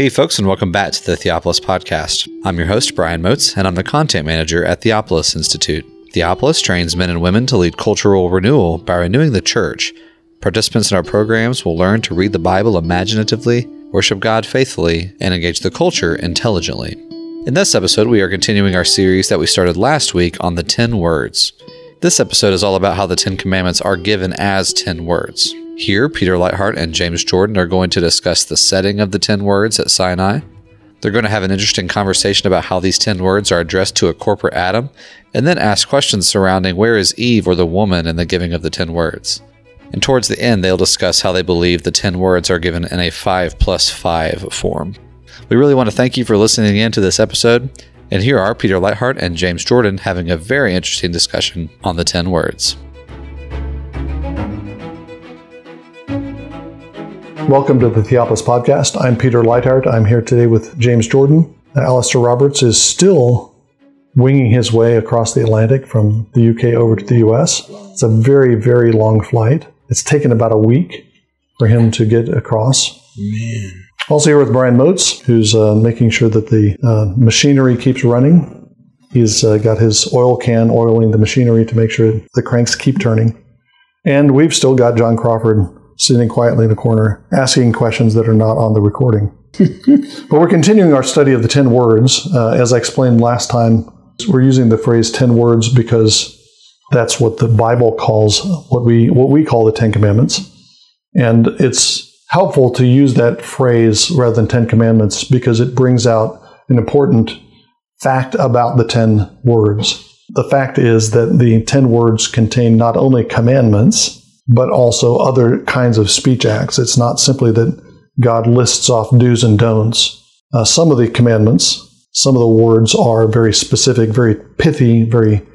Hey, folks, and welcome back to the Theopolis Podcast. I'm your host, Brian Moats, and I'm the content manager at Theopolis Institute. Theopolis trains men and women to lead cultural renewal by renewing the church. Participants in our programs will learn to read the Bible imaginatively, worship God faithfully, and engage the culture intelligently. In this episode, we are continuing our series that we started last week on the 10 words. This episode is all about how the Ten Commandments are given as 10 words. Here, Peter Leithart and James Jordan are going to discuss the setting of the 10 words at Sinai. They're going to have an interesting conversation about how these 10 words are addressed to a corporate Adam, and then ask questions surrounding where is Eve or the woman in the giving of the 10 words. And towards the end, they'll discuss how they believe the 10 words are given in a 5 plus 5 form. We really want to thank you for listening in to this episode, and here are Peter Leithart and James Jordan having a very interesting discussion on the 10 words. Welcome to the Theopolis Podcast. I'm Peter Leithart. I'm here today with James Jordan. Alastair Roberts is still winging his way across the Atlantic from the UK over to the US. It's a very, very long flight. It's taken about a week for him to get across. Man. Also here with Brian Moats, who's uh, making sure that the uh, machinery keeps running. He's uh, got his oil can oiling the machinery to make sure the cranks keep turning. And we've still got John Crawford sitting quietly in a corner, asking questions that are not on the recording. but we're continuing our study of the 10 words. Uh, as I explained last time, we're using the phrase 10 words because that's what the Bible calls what we, what we call the 10 commandments. And it's helpful to use that phrase rather than 10 commandments because it brings out an important fact about the 10 words. The fact is that the 10 words contain not only commandments, but also other kinds of speech acts. It's not simply that God lists off do's and don'ts. Uh, some of the commandments, some of the words are very specific, very pithy, very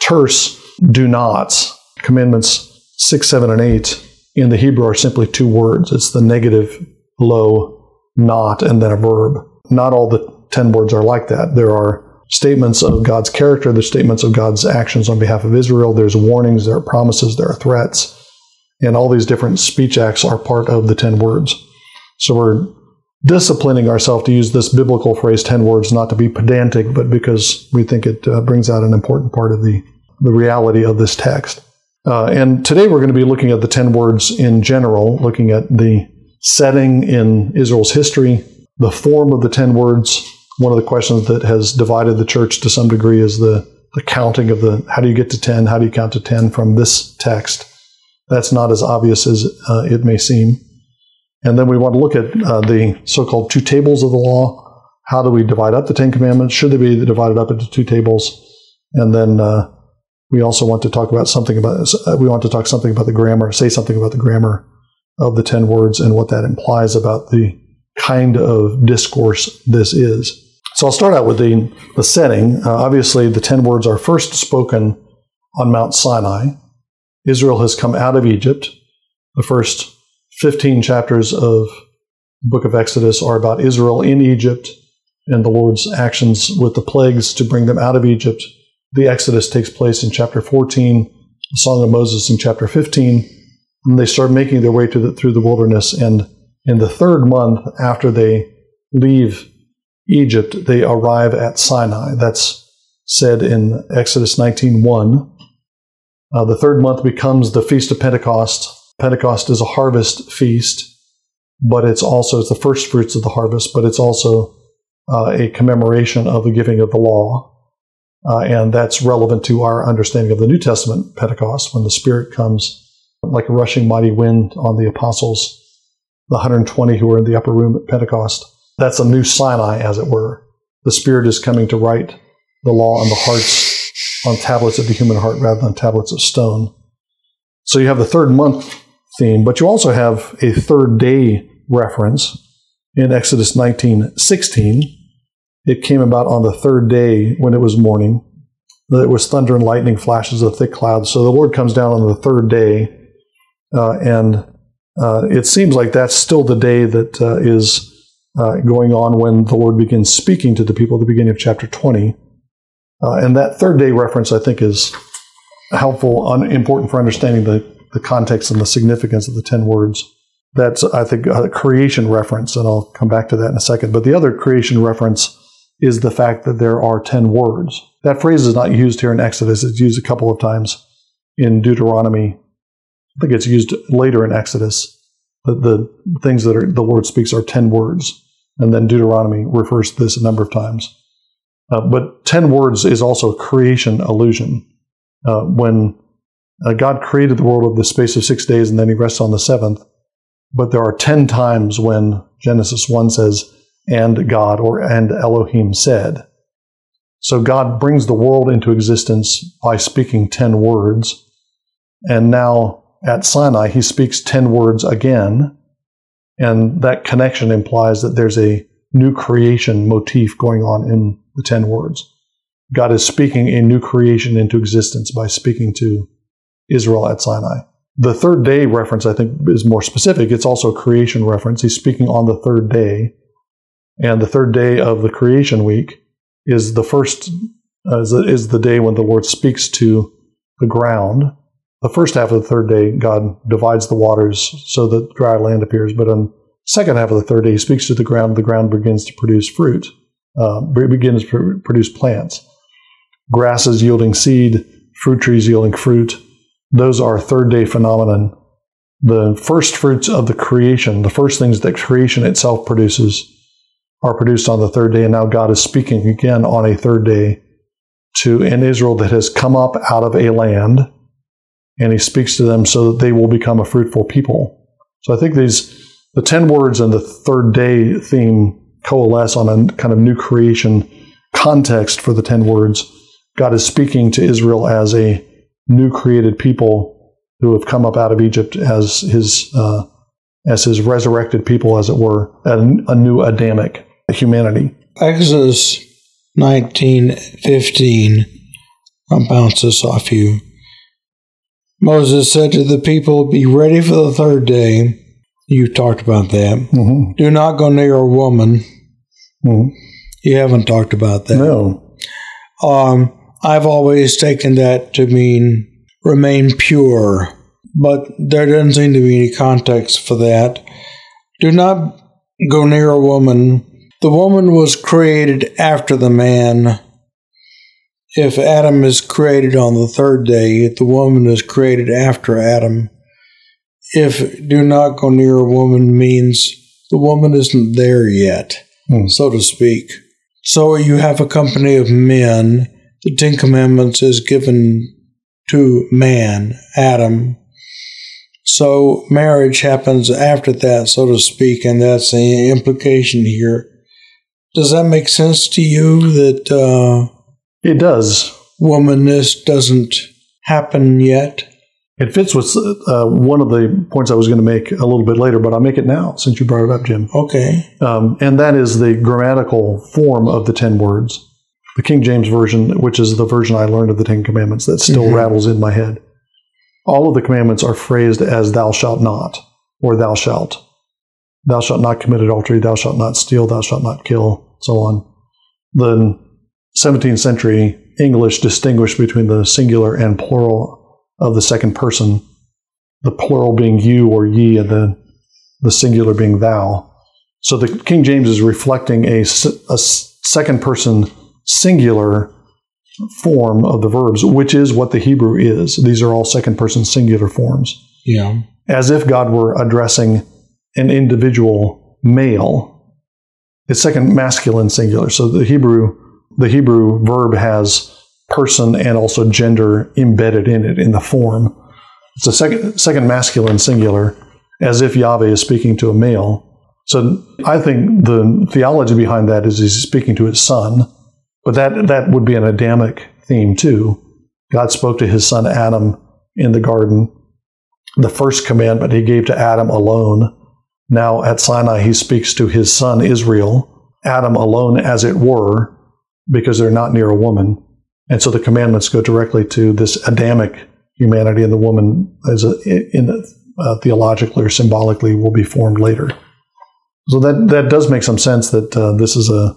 terse do nots. Commandments 6, 7, and 8 in the Hebrew are simply two words. It's the negative, low, not, and then a verb. Not all the 10 words are like that. There are statements of God's character, there's statements of God's actions on behalf of Israel, there's warnings, there are promises, there are threats. And all these different speech acts are part of the 10 words. So we're disciplining ourselves to use this biblical phrase 10 words not to be pedantic, but because we think it uh, brings out an important part of the, the reality of this text. Uh, and today we're going to be looking at the 10 words in general, looking at the setting in Israel's history, the form of the 10 words. One of the questions that has divided the church to some degree is the, the counting of the how do you get to 10? How do you count to 10 from this text? That's not as obvious as uh, it may seem. And then we want to look at uh, the so called two tables of the law. How do we divide up the Ten Commandments? Should they be divided up into two tables? And then uh, we also want to talk about something about uh, we want to talk something about the grammar, say something about the grammar of the ten words and what that implies about the kind of discourse this is. So I'll start out with the, the setting. Uh, obviously, the ten words are first spoken on Mount Sinai, Israel has come out of Egypt. The first 15 chapters of the book of Exodus are about Israel in Egypt and the Lord's actions with the plagues to bring them out of Egypt. The Exodus takes place in chapter 14, the Song of Moses in chapter 15, and they start making their way the, through the wilderness. And in the third month after they leave Egypt, they arrive at Sinai. That's said in Exodus 19:1. Uh, the third month becomes the Feast of Pentecost. Pentecost is a harvest feast, but it's also it's the first fruits of the harvest, but it's also uh, a commemoration of the giving of the law. Uh, and that's relevant to our understanding of the New Testament Pentecost, when the Spirit comes like a rushing mighty wind on the apostles, the 120 who were in the upper room at Pentecost. That's a new Sinai, as it were. The Spirit is coming to write the law on the hearts on tablets of the human heart rather than tablets of stone. So you have the third month theme, but you also have a third day reference in Exodus 19:16. It came about on the third day when it was morning. It was thunder and lightning, flashes of thick clouds. So the Lord comes down on the third day, uh, and uh, it seems like that's still the day that uh, is uh, going on when the Lord begins speaking to the people at the beginning of chapter 20. Uh, and that third day reference, I think, is helpful, un- important for understanding the, the context and the significance of the 10 words. That's, I think, a creation reference, and I'll come back to that in a second. But the other creation reference is the fact that there are 10 words. That phrase is not used here in Exodus. It's used a couple of times in Deuteronomy. I think it's used later in Exodus. The, the things that are, the Lord speaks are 10 words. And then Deuteronomy refers to this a number of times. Uh, but 10 words is also a creation allusion. Uh, when uh, God created the world of the space of six days and then he rests on the seventh, but there are 10 times when Genesis 1 says, and God or and Elohim said. So God brings the world into existence by speaking 10 words. And now at Sinai, he speaks 10 words again. And that connection implies that there's a new creation motif going on in the 10 words. God is speaking a new creation into existence by speaking to Israel at Sinai. The third day reference, I think, is more specific. It's also a creation reference. He's speaking on the third day. And the third day of the creation week is the first, uh, is the day when the Lord speaks to the ground. The first half of the third day, God divides the waters so that dry land appears. But on the second half of the third day, he speaks to the ground. The ground begins to produce fruit, uh, begins to produce plants. Grasses yielding seed, fruit trees yielding fruit, those are third day phenomenon. The first fruits of the creation, the first things that creation itself produces, are produced on the third day. And now God is speaking again on a third day to an Israel that has come up out of a land. And he speaks to them so that they will become a fruitful people. So I think these, the 10 words and the third day theme coalesce on a kind of new creation context for the 10 words. God is speaking to Israel as a new created people who have come up out of Egypt as his uh, as his resurrected people, as it were, a, new Adamic humanity. Exodus nineteen fifteen. I'll bounce this off you. Moses said to the people, Be ready for the third day. You talked about that. Mm-hmm. Do not go near a woman. Mm-hmm. You haven't talked about that. No. Um, I've always taken that to mean remain pure, but there doesn't seem to be any context for that. Do not go near a woman. The woman was created after the man. If Adam is created on the third day, the woman is created after Adam. If do not go near a woman means the woman isn't there yet, hmm. so to speak. So you have a company of men the Ten Commandments is given to man, Adam. So marriage happens after that, so to speak, and that's the implication here. Does that make sense to you that uh, it does? Womanness doesn't happen yet. It fits with uh, one of the points I was going to make a little bit later, but I'll make it now since you brought it up, Jim. Okay. Um, and that is the grammatical form of the ten words the King James Version, which is the version I learned of the Ten Commandments, that still mm-hmm. rattles in my head. All of the commandments are phrased as thou shalt not, or thou shalt. Thou shalt not commit adultery, thou shalt not steal, thou shalt not kill, so on. The 17th century English distinguished between the singular and plural of the second person, the plural being you or ye, and the, the singular being thou. So the King James is reflecting a, a second person singular form of the verbs, which is what the Hebrew is. These are all second person singular forms. Yeah. As if God were addressing an individual male. It's second masculine singular. So the Hebrew the Hebrew verb has person and also gender embedded in it in the form. It's a second second masculine singular, as if Yahweh is speaking to a male. So I think the theology behind that is he's speaking to his son but that, that would be an Adamic theme too. God spoke to his son Adam in the garden. The first commandment he gave to Adam alone. Now at Sinai, he speaks to his son Israel, Adam alone, as it were, because they're not near a woman. And so the commandments go directly to this Adamic humanity, and the woman, as a, in uh, theologically or symbolically, will be formed later. So that that does make some sense that uh, this is a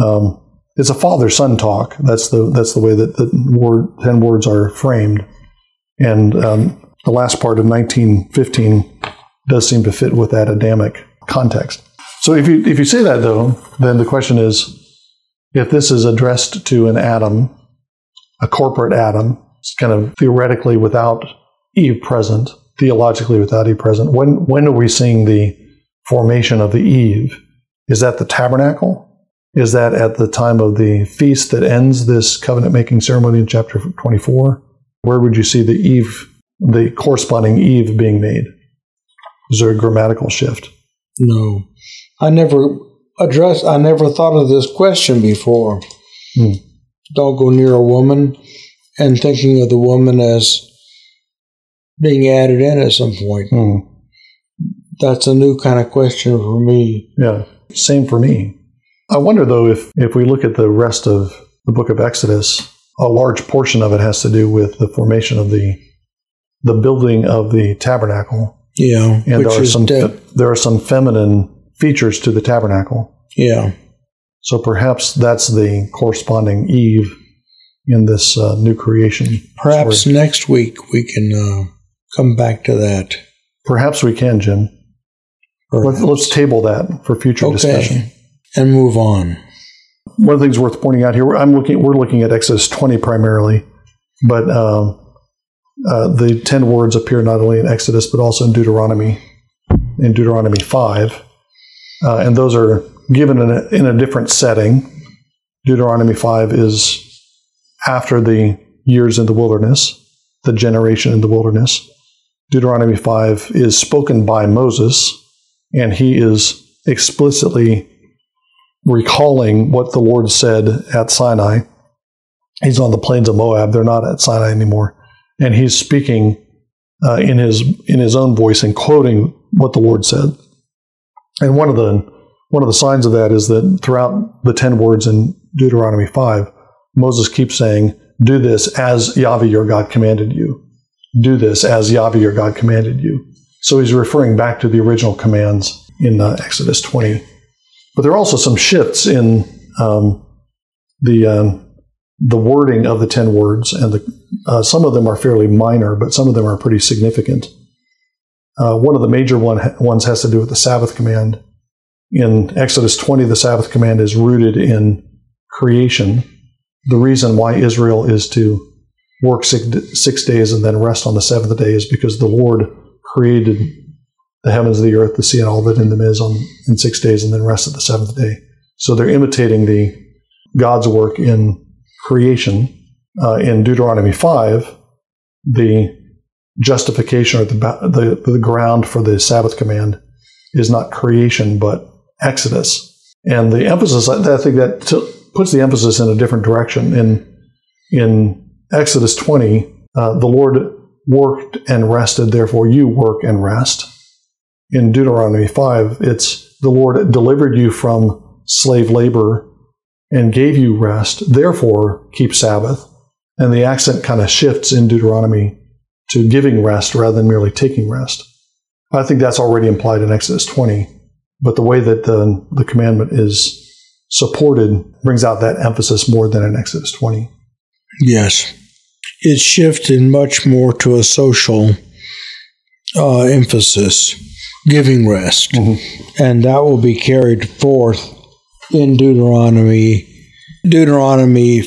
um, it's a father son talk. That's the that's the way that the word ten words are framed. And um, the last part of 1915 does seem to fit with that Adamic context. So if you if you say that though, then the question is, if this is addressed to an Adam, a corporate Adam, it's kind of theoretically without Eve present, theologically without Eve present. When when are we seeing the formation of the Eve? Is that the tabernacle? Is that at the time of the feast that ends this covenant making ceremony in chapter 24? Where would you see the Eve, the corresponding Eve being made? Is there a grammatical shift? No. I never addressed, I never thought of this question before. Hmm. Don't go near a woman and thinking of the woman as being added in at some point. Hmm. That's a new kind of question for me. Yeah, same for me. I wonder though if if we look at the rest of the book of Exodus, a large portion of it has to do with the formation of the the building of the tabernacle, Yeah. and which there are some de- there are some feminine features to the tabernacle. yeah. So perhaps that's the corresponding Eve in this uh, new creation. Perhaps story. next week we can uh, come back to that. perhaps we can, Jim. Let's, let's table that for future discussion. And move on. one of the things worth pointing out here, I'm looking, we're looking at Exodus 20 primarily, but um, uh, the 10 words appear not only in Exodus, but also in Deuteronomy, in Deuteronomy 5. Uh, and those are given in a, in a different setting. Deuteronomy 5 is after the years in the wilderness, the generation in the wilderness. Deuteronomy 5 is spoken by Moses, and he is explicitly recalling what the Lord said at Sinai. He's on the plains of Moab. They're not at Sinai anymore, and he's speaking uh, in his in his own voice and quoting what the Lord said. And one of the one of the signs of that is that throughout the ten words in Deuteronomy five, Moses keeps saying, "Do this as Yahweh your God commanded you. Do this as Yahweh your God commanded you." So he's referring back to the original commands in uh, Exodus twenty. But there are also some shifts in um, the um, the wording of the ten words, and the, uh, some of them are fairly minor, but some of them are pretty significant. Uh, one of the major one, ones has to do with the Sabbath command. In Exodus 20, the Sabbath command is rooted in creation. The reason why Israel is to work six, six days and then rest on the seventh day is because the Lord created the heavens, the earth, the sea, and all that in them is on in six days, and then rested the seventh day. So they're imitating the God's work in creation. Uh, in Deuteronomy five, the justification or the, the the ground for the Sabbath command is not creation but Exodus, and the emphasis I think that t- puts the emphasis in a different direction. In in Exodus twenty, uh, the Lord worked and rested; therefore, you work and rest in Deuteronomy 5, it's the Lord delivered you from slave labor and gave you rest, therefore keep Sabbath. And the accent kind of shifts in Deuteronomy to giving rest rather than merely taking rest. I think that's already implied in Exodus 20, but the way that the, the commandment is supported brings out that emphasis more than in Exodus 20. Yes. It shifted much more to a social uh, emphasis, giving rest. Mm-hmm. And that will be carried forth in Deuteronomy. Deuteronomy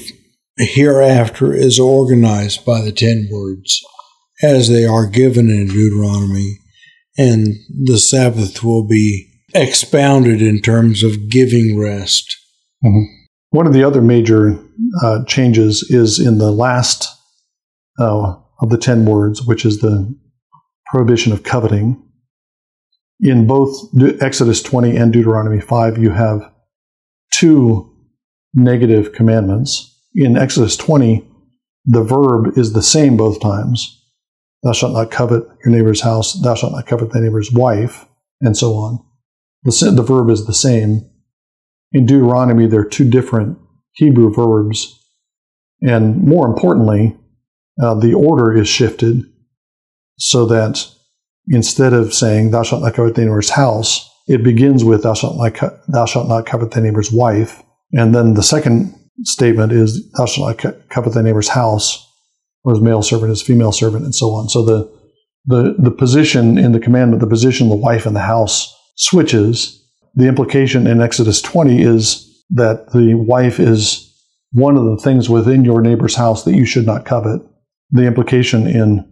hereafter is organized by the ten words as they are given in Deuteronomy, and the Sabbath will be expounded in terms of giving rest. One of the other major uh, changes is in the last uh, of the ten words, which is the prohibition of coveting. In both De- Exodus 20 and Deuteronomy 5, you have two negative commandments. In Exodus 20, the verb is the same both times. Thou shalt not covet your neighbor's house, thou shalt not covet thy neighbor's wife, and so on. The, the verb is the same. In Deuteronomy, there are two different Hebrew verbs. And more importantly, uh, the order is shifted so that instead of saying, Thou shalt not covet thy neighbor's house, it begins with, Thou shalt not, co- thou shalt not covet thy neighbor's wife. And then the second statement is, Thou shalt not co- covet thy neighbor's house, or his male servant, his female servant, and so on. So the, the, the position in the commandment, the position of the wife in the house switches. The implication in Exodus 20 is that the wife is one of the things within your neighbor's house that you should not covet. The implication in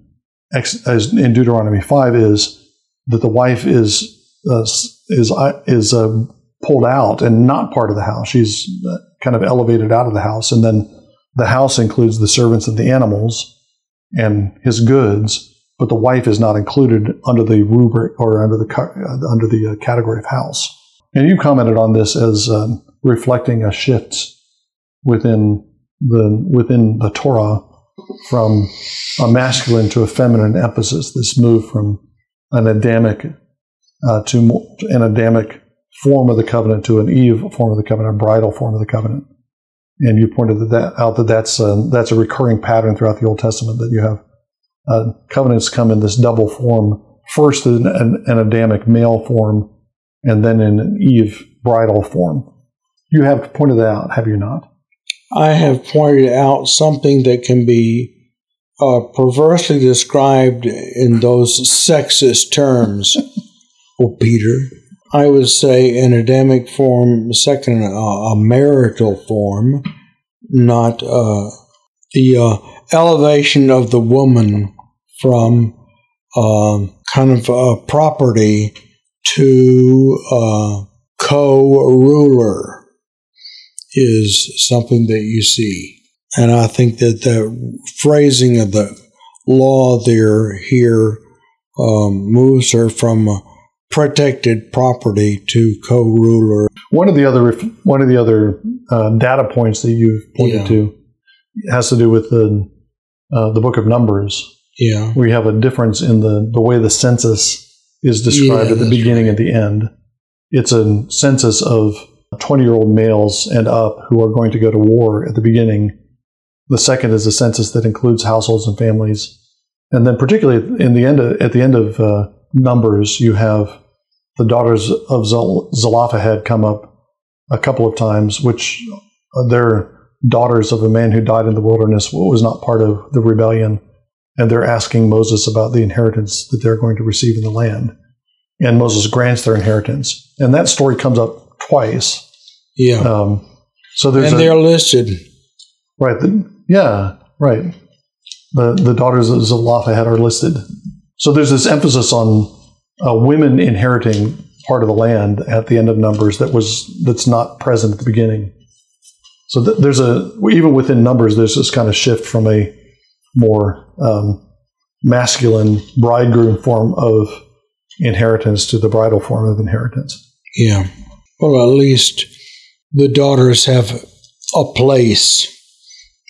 in Deuteronomy 5 is that the wife is uh, is uh, is uh, pulled out and not part of the house. She's uh, kind of elevated out of the house, and then the house includes the servants and the animals and his goods, but the wife is not included under the rubric or under the uh, under the uh, category of house. And you commented on this as um, reflecting a shift within the within the Torah from a masculine to a feminine emphasis. This move from an Adamic uh, to an Adamic form of the covenant to an Eve form of the covenant, a bridal form of the covenant. And you pointed that out that that's a, that's a recurring pattern throughout the Old Testament that you have uh, covenants come in this double form. First in an, an Adamic male form, and then in an Eve bridal form. You have pointed that out, have you not? I have pointed out something that can be uh, perversely described in those sexist terms. oh, Peter. I would say an Adamic form, second, uh, a marital form, not uh, the uh, elevation of the woman from um, kind of a property to uh, co-ruler is something that you see. And I think that the phrasing of the law there here um, moves her from protected property to co-ruler. One of the other one of the other uh, data points that you've pointed yeah. to has to do with the uh, the Book of Numbers. Yeah, we have a difference in the the way the census is described yeah, at the beginning right. and the end. It's a census of 20 year old males and up who are going to go to war at the beginning. The second is a census that includes households and families. And then, particularly in the end, of, at the end of uh, Numbers, you have the daughters of Zelophehad come up a couple of times, which uh, they're daughters of a man who died in the wilderness, was not part of the rebellion. And they're asking Moses about the inheritance that they're going to receive in the land. And Moses grants their inheritance. And that story comes up twice. Yeah. Um, so there's and a, they're listed. Right. The, yeah. Right. The the daughters of Zelophehad are listed. So there's this emphasis on uh, women inheriting part of the land at the end of Numbers that was that's not present at the beginning. So th- there's a even within Numbers there's this kind of shift from a more um, masculine bridegroom form of inheritance to the bridal form of inheritance. Yeah. Well, at least the daughters have a place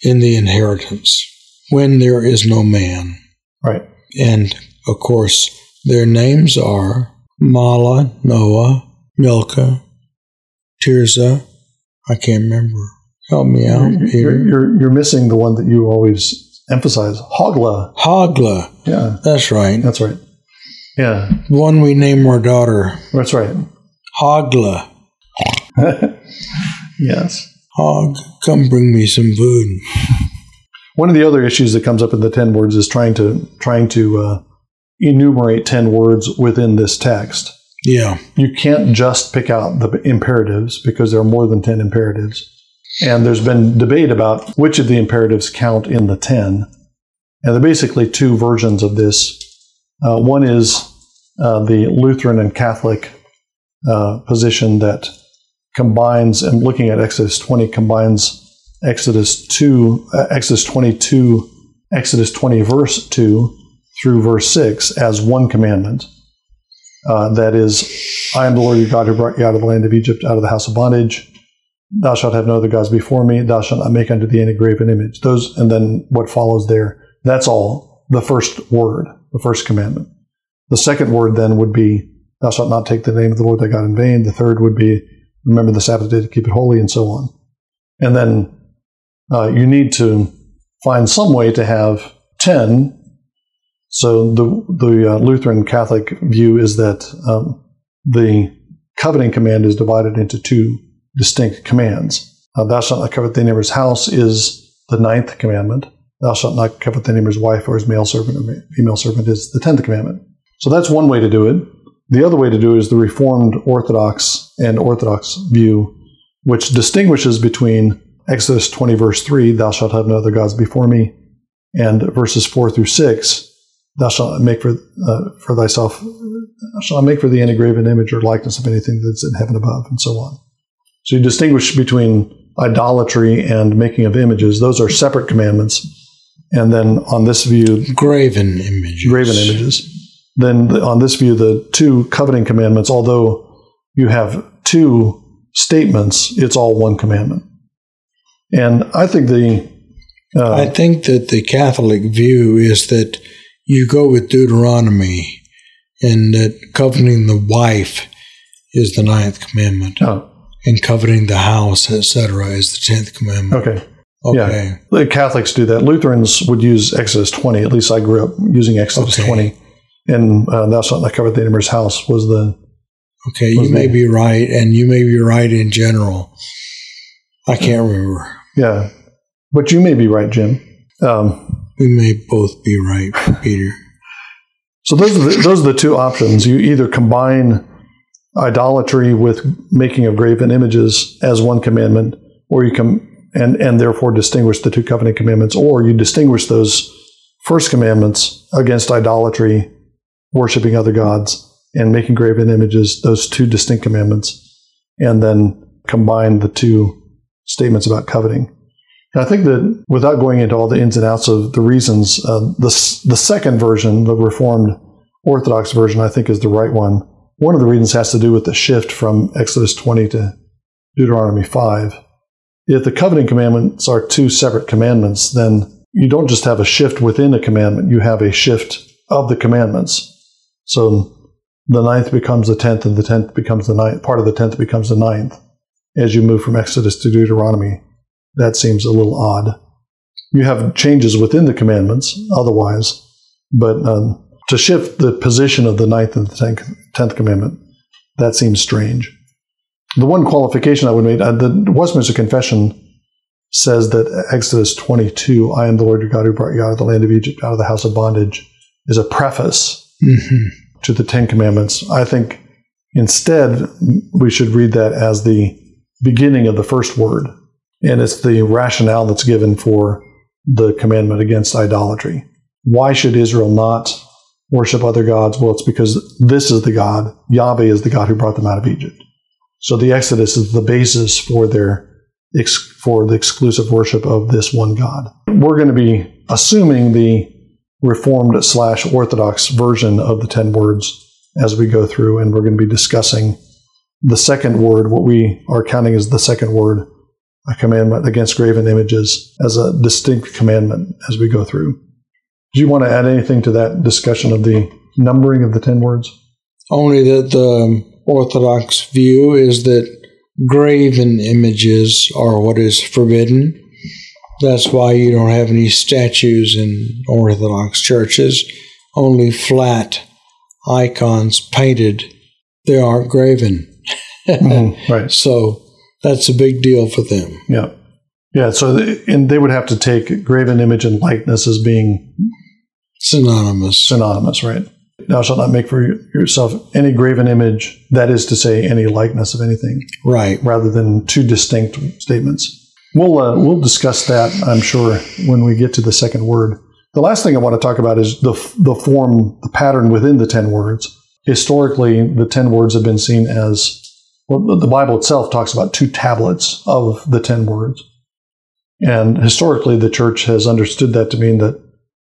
in the inheritance when there is no man. Right. And of course, their names are Mahlah, Noah, Milcah, Tirzah. I can't remember. Help me out. You're, you're, you're missing the one that you always emphasize Hoglah. Hoglah. Yeah. That's right. That's right. Yeah. One we name our daughter. That's right. Hoglah. yes. Hog, come bring me some food. One of the other issues that comes up in the ten words is trying to trying to uh, enumerate ten words within this text. Yeah, you can't just pick out the imperatives because there are more than ten imperatives, and there's been debate about which of the imperatives count in the ten. And there are basically two versions of this. Uh, one is uh, the Lutheran and Catholic uh, position that combines, and looking at Exodus 20, combines Exodus 2, uh, Exodus 22, Exodus 20, verse 2 through verse 6 as one commandment. Uh, that is, I am the Lord your God who brought you out of the land of Egypt, out of the house of bondage. Thou shalt have no other gods before me. Thou shalt not make unto thee any graven image. Those, and then what follows there. That's all the first word, the first commandment. The second word then would be Thou shalt not take the name of the Lord thy God in vain. The third would be, remember the Sabbath day to keep it holy, and so on. And then uh, you need to find some way to have 10. So the, the uh, Lutheran Catholic view is that um, the coveting command is divided into two distinct commands. Uh, thou shalt not covet thy neighbor's house is the ninth commandment. thou shalt not covet thy neighbor's wife or his male servant or female servant is the tenth commandment. So that's one way to do it. The other way to do it is the Reformed Orthodox and Orthodox view, which distinguishes between Exodus 20, verse 3, thou shalt have no other gods before me, and verses 4 through 6, thou shalt make for, uh, for thyself, thou shalt make for thee any graven image or likeness of anything that's in heaven above, and so on. So you distinguish between idolatry and making of images. Those are separate commandments. And then on this view, graven images. Graven images. Then on this view, the two coveting commandments, although you have two statements, it's all one commandment. And I think the uh, I think that the Catholic view is that you go with Deuteronomy, and that coveting the wife is the ninth commandment, oh. And coveting the house, etc., is the tenth commandment. Okay. Okay. Yeah. The Catholics do that. Lutherans would use Exodus 20. At least I grew up using Exodus okay. 20. And uh, thou shalt not covet the neighbor's house was the. Okay, you may be right, and you may be right in general. I can't remember. Yeah. But you may be right, Jim. Um, we may both be right, Peter. So those are, the, those are the two options. You either combine idolatry with making of graven images as one commandment, or you can and and therefore distinguish the two covenant commandments, or you distinguish those first commandments against idolatry, worshiping other gods, and making graven images, those two distinct commandments, and then combine the two statements about coveting. And I think that without going into all the ins and outs of the reasons, uh, the, the second version, the Reformed Orthodox version, I think is the right one. One of the reasons has to do with the shift from Exodus 20 to Deuteronomy 5 if the covenant commandments are two separate commandments, then you don't just have a shift within a commandment, you have a shift of the commandments. So the ninth becomes the tenth, and the tenth becomes the ninth. Part of the tenth becomes the ninth as you move from Exodus to Deuteronomy. That seems a little odd. You have changes within the commandments otherwise, but um, to shift the position of the ninth and the tenth, tenth commandment, that seems strange. The one qualification I would make, uh, the Westminster Confession says that Exodus 22, I am the Lord your God who brought you out of the land of Egypt, out of the house of bondage, is a preface mm-hmm. to the Ten Commandments. I think instead we should read that as the beginning of the first word. And it's the rationale that's given for the commandment against idolatry. Why should Israel not worship other gods? Well, it's because this is the God, Yahweh is the God who brought them out of Egypt. So the Exodus is the basis for their for the exclusive worship of this one God. We're going to be assuming the Reformed slash Orthodox version of the ten words as we go through, and we're going to be discussing the second word, what we are counting as the second word, a commandment against graven images, as a distinct commandment as we go through. Do you want to add anything to that discussion of the numbering of the ten words? Only that the Orthodox view is that graven images are what is forbidden. That's why you don't have any statues in Orthodox churches, only flat icons painted. They aren't graven. mm, right. So that's a big deal for them. Yeah. Yeah. So, they, and they would have to take graven image and likeness as being synonymous. Synonymous, right? Thou shalt not make for yourself any graven image, that is to say, any likeness of anything. Right. Rather than two distinct statements. We'll, uh, we'll discuss that, I'm sure, when we get to the second word. The last thing I want to talk about is the, the form, the pattern within the 10 words. Historically, the 10 words have been seen as, well, the Bible itself talks about two tablets of the 10 words. And historically, the church has understood that to mean that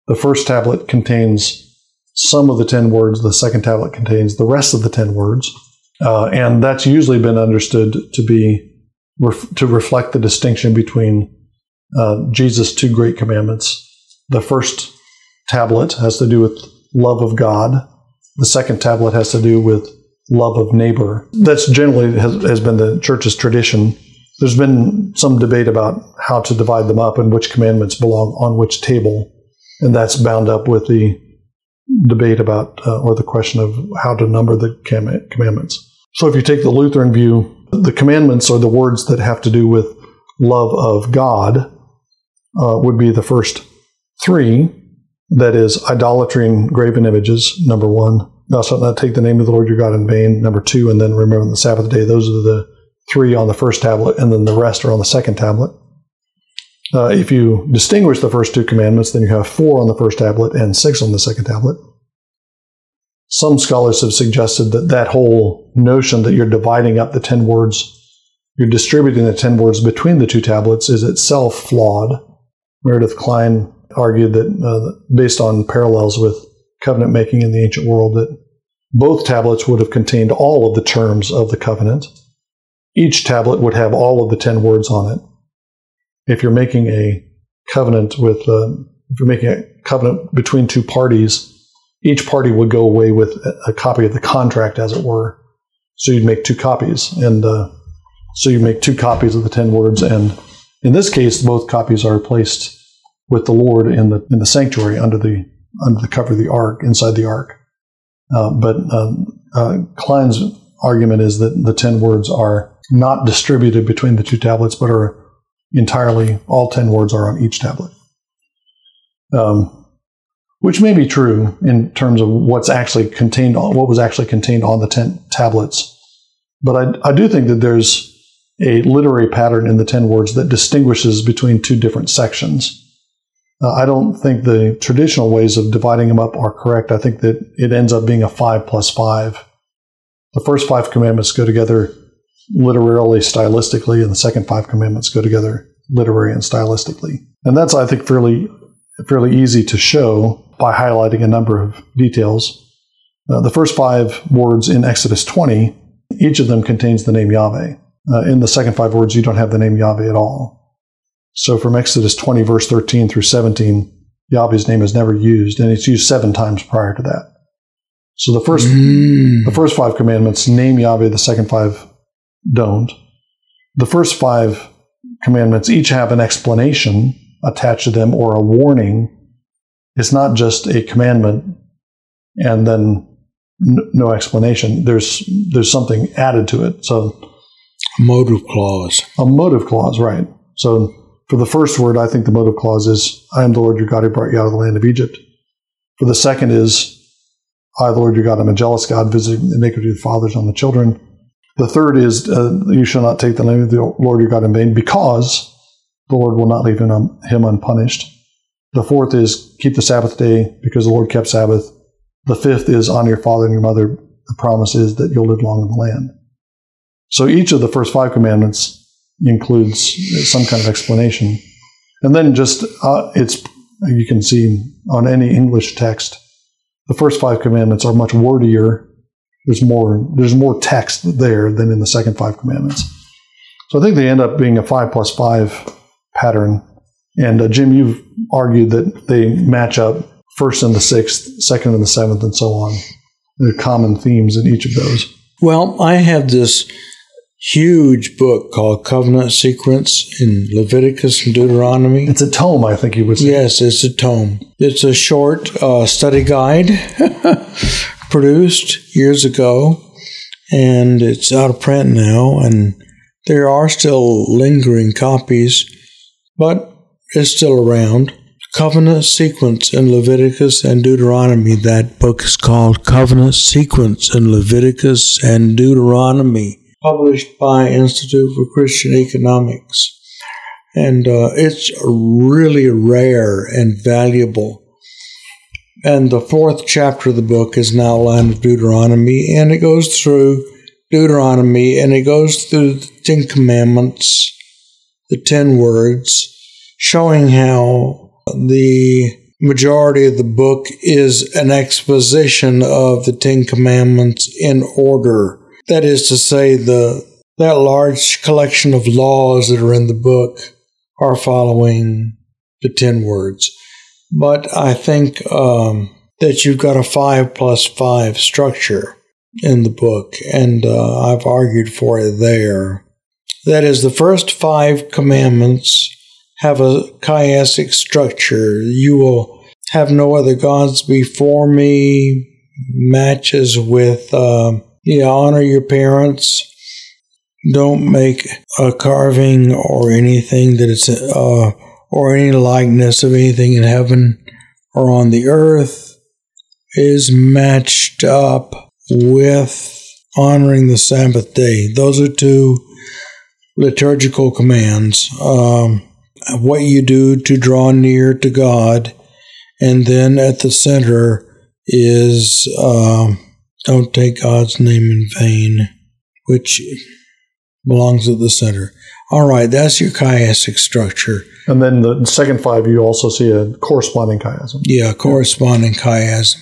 the first tablet contains some of the 10 words, the second tablet contains the rest of the 10 words. Uh, and that's usually been understood to be ref- to reflect the distinction between uh, Jesus' two great commandments. The first tablet has to do with love of God. The second tablet has to do with love of neighbor. That's generally has, has been the church's tradition. There's been some debate about how to divide them up and which commandments belong on which table, and that's bound up with the debate about, uh, or the question of how to number the commandments. So if you take the Lutheran view, the commandments are the words that have to do with love of God, uh, would be the first Three, that is idolatry and graven images, number one. Thou shalt not take the name of the Lord your God in vain, number two, and then remember the Sabbath day. Those are the three on the first tablet, and then the rest are on the second tablet. Uh, if you distinguish the first two commandments, then you have four on the first tablet and six on the second tablet. Some scholars have suggested that that whole notion that you're dividing up the 10 words, you're distributing the 10 words between the two tablets is itself flawed. Meredith Kline argued that, uh, based on parallels with covenant making in the ancient world, that both tablets would have contained all of the terms of the covenant. Each tablet would have all of the 10 words on it. If you're making a covenant with, uh, if you're making a covenant between two parties, each party would go away with a copy of the contract, as it were. So you'd make two copies, and uh, so you make two copies of the ten words. And in this case, both copies are placed with the Lord in the in the sanctuary under the under the cover of the ark, inside the ark. Uh, but uh, uh Kline's argument is that the ten words are not distributed between the two tablets, but are entirely all ten words are on each tablet. Um, which may be true in terms of what's actually contained on what was actually contained on the ten tablets. But I, I do think that there's a literary pattern in the ten words that distinguishes between two different sections. Uh, I don't think the traditional ways of dividing them up are correct. I think that it ends up being a five plus five. The first five commandments go together literarily, stylistically, and the second five commandments go together literary and stylistically. And that's, I think, fairly fairly easy to show by highlighting a number of details. Uh, the first five words in Exodus 20, each of them contains the name Yahweh. Uh, in the second five words, you don't have the name Yahweh at all. So from Exodus 20, verse 13 through 17, Yahweh's name is never used, and it's used seven times prior to that. So the first, mm. the first five commandments name Yahweh, the second five don't. The first five commandments each have an explanation attached to them or a warning it's not just a commandment and then no explanation. There's there's something added to it. So a motive clause. A motive clause, right. So for the first word, I think the motive clause is I am the Lord your God who brought you out of the land of Egypt. For the second is I, the Lord your God, am a jealous God, visiting the iniquity of the fathers on the children. The third is uh, you shall not take the name of the Lord your God in vain because the Lord will not leave him unpunished. The fourth is keep the Sabbath day because the Lord kept Sabbath. The fifth is honor your father and your mother. The promise is that you'll live long in the land. So each of the first five commandments includes some kind of explanation. And then just, uh, it's, you can see on any English text, the first five commandments are much wordier. There's more, there's more text there than in the second five commandments. So I think they end up being a five plus five pattern and uh, Jim, you've argued that they match up first and the sixth, second and the seventh, and so on. There are common themes in each of those. Well, I have this huge book called Covenant Sequence in Leviticus and Deuteronomy. It's a tome, I think you would say. Yes, it's a tome. It's a short uh, study guide produced years ago, and it's out of print now, and there are still lingering copies, but it's still around. Covenant Sequence in Leviticus and Deuteronomy. That book is called Covenant Sequence in Leviticus and Deuteronomy, published by Institute for Christian Economics. And uh, it's really rare and valuable. And the fourth chapter of the book is an outline of Deuteronomy, and it goes through Deuteronomy and it goes through the Ten Commandments, the Ten Words, showing how the majority of the book is an exposition of the Ten Commandments in order. That is to say, the that large collection of laws that are in the book are following the ten words. But I think um, that you've got a five plus five structure in the book, and uh, I've argued for it there. That is, the first five commandments have a chiastic structure. You will have no other gods before me, matches with, uh, you honor your parents. Don't make a carving or anything that is uh, or any likeness of anything in heaven or on the earth is matched up with honoring the Sabbath day. Those are two liturgical commands. Um, what you do to draw near to God, and then at the center is uh, don't take God's name in vain, which belongs at the center. All right, that's your chiastic structure. And then the second five, you also see a corresponding chiasm. Yeah, corresponding chiasm.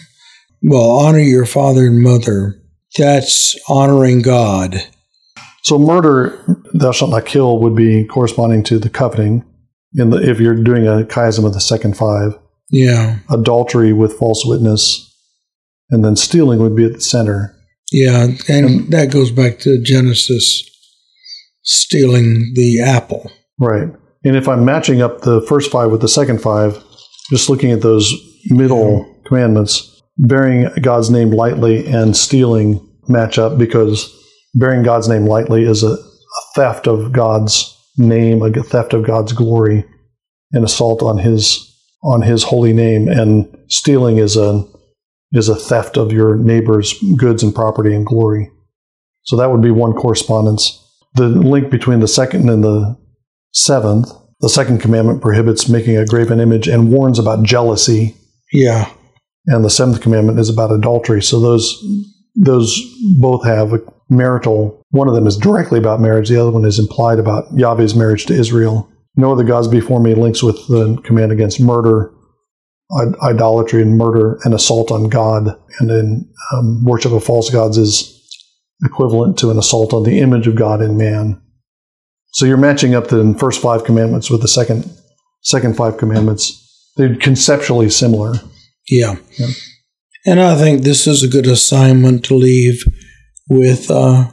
Well, honor your father and mother. That's honoring God. So murder, thou shalt not kill, would be corresponding to the coveting. In the, if you're doing a chiasm of the second five, Yeah, adultery with false witness, and then stealing would be at the center. yeah, and that goes back to Genesis stealing the apple. Right. And if I'm matching up the first five with the second five, just looking at those middle commandments, bearing God's name lightly and stealing match up because bearing God's name lightly is a, a theft of God's name, a theft of God's glory, an assault on his on his holy name, and stealing is a is a theft of your neighbor's goods and property and glory. So that would be one correspondence. The link between the second and the seventh, the second commandment prohibits making a graven image and warns about jealousy, Yeah, and the seventh commandment is about adultery. So those those both have a marital. One of them is directly about marriage. The other one is implied about Yahweh's marriage to Israel. No other gods before me links with the command against murder, idolatry, and murder, and assault on God. And then um, worship of false gods is equivalent to an assault on the image of God in man. So you're matching up the first five commandments with the second second five commandments. They're conceptually similar. yeah. Yeah. And I think this is a good assignment to leave with uh,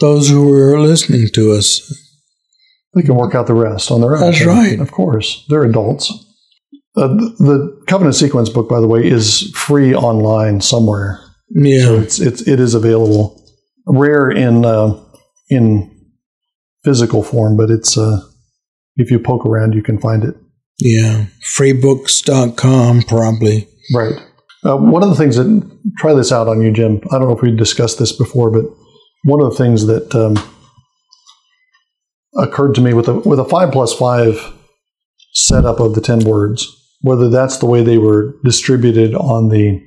those who are listening to us. They can work out the rest on their own. That's right. Of course. They're adults. Uh, the Covenant Sequence book, by the way, is free online somewhere. So Yeah, it's, it's, it is available. Rare in, uh, in physical form, but it's, uh, if you poke around, you can find it. yeah. Freebooks.com, probably. Right. Uh, one of the things that, try this out on you, Jim. I don't know if we discussed this before, but one of the things that um, occurred to me with a, with a 5 plus 5 setup of the 10 words, whether that's the way they were distributed on the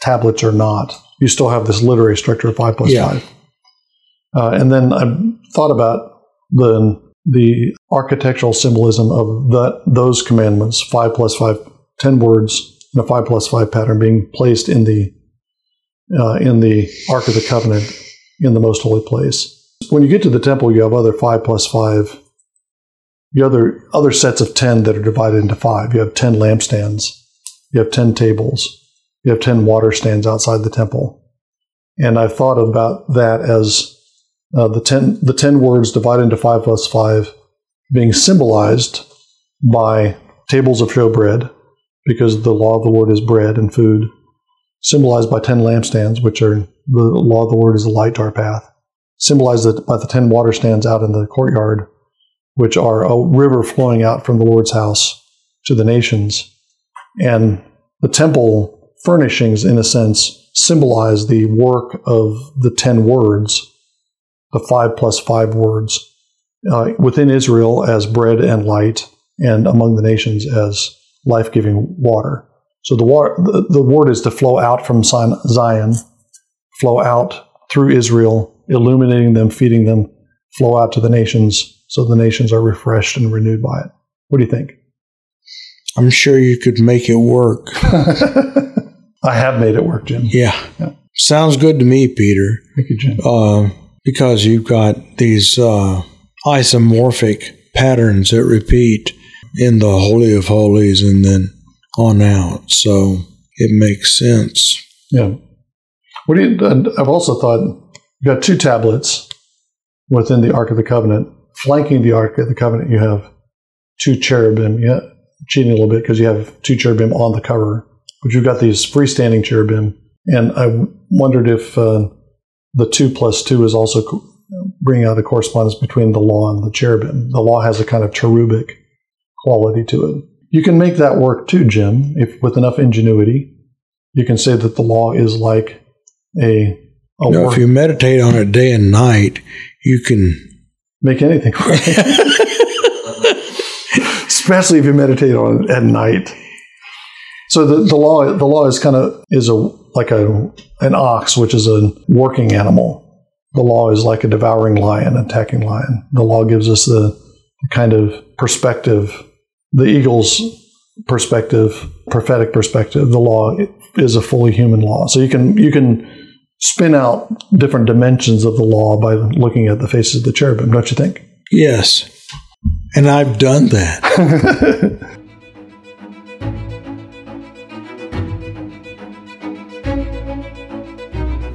tablets or not, you still have this literary structure of 5 plus Yeah. 5. Uh, and then I thought about the the architectural symbolism of that those commandments, 5 plus five ten words, in a 5 plus 5 pattern being placed in the uh, in the Ark of the Covenant in the most holy place. When you get to the temple, you have other 5 plus 5, you have other, other sets of 10 that are divided into 5. You have 10 lampstands, you have 10 tables, you have 10 water stands outside the temple. And I've thought about that as uh, the, 10, the 10 words divided into 5 plus 5 being symbolized by tables of showbread, because the law of the Lord is bread and food, symbolized by 10 lampstands, which are the law of the Lord is the light to our path, symbolized by the 10 water stands out in the courtyard, which are a river flowing out from the Lord's house to the nations. And the temple furnishings, in a sense, symbolize the work of the 10 words, the 5 plus 5 words, uh, within Israel as bread and light, and among the nations as life giving water. So the, water, the, the word is to flow out from Zion, flow out through Israel, illuminating them, feeding them, flow out to the nations, so the nations are refreshed and renewed by it. What do you think? I'm sure you could make it work. I have made it work, Jim. Yeah. Yeah. Sounds good to me, Peter. Thank you, Jim. Uh, because you've got these uh, isomorphic patterns that repeat in the Holy of Holies and then on out. So it makes sense. Yeah. What do you? and I've also thought you've got two tablets within the Ark of the Covenant, flanking the Ark of the Covenant. You have two cherubim. Yeah, cheating a little bit because you have two cherubim on the cover, but you've got these freestanding cherubim. And I wondered if uh, the two plus two is also co- bringing out a correspondence between the law and the cherubim. The law has a kind of cherubic quality to it. You can make that work too, Jim, if with enough ingenuity. You can say that the law is like a, a You know, if you meditate on it day and night, you can. make anything work. Especially if you meditate on it at night. So the, the law the law is kind of is a like a an ox, which is a working animal. The law is like a devouring lion, attacking lion. The law gives us the kind of perspective, the eagle's perspective, prophetic perspective. The law is a fully human law. So you can you can spin out different dimensions of the law by looking at the faces of the cherubim, don't you think? Yes. And I've done that.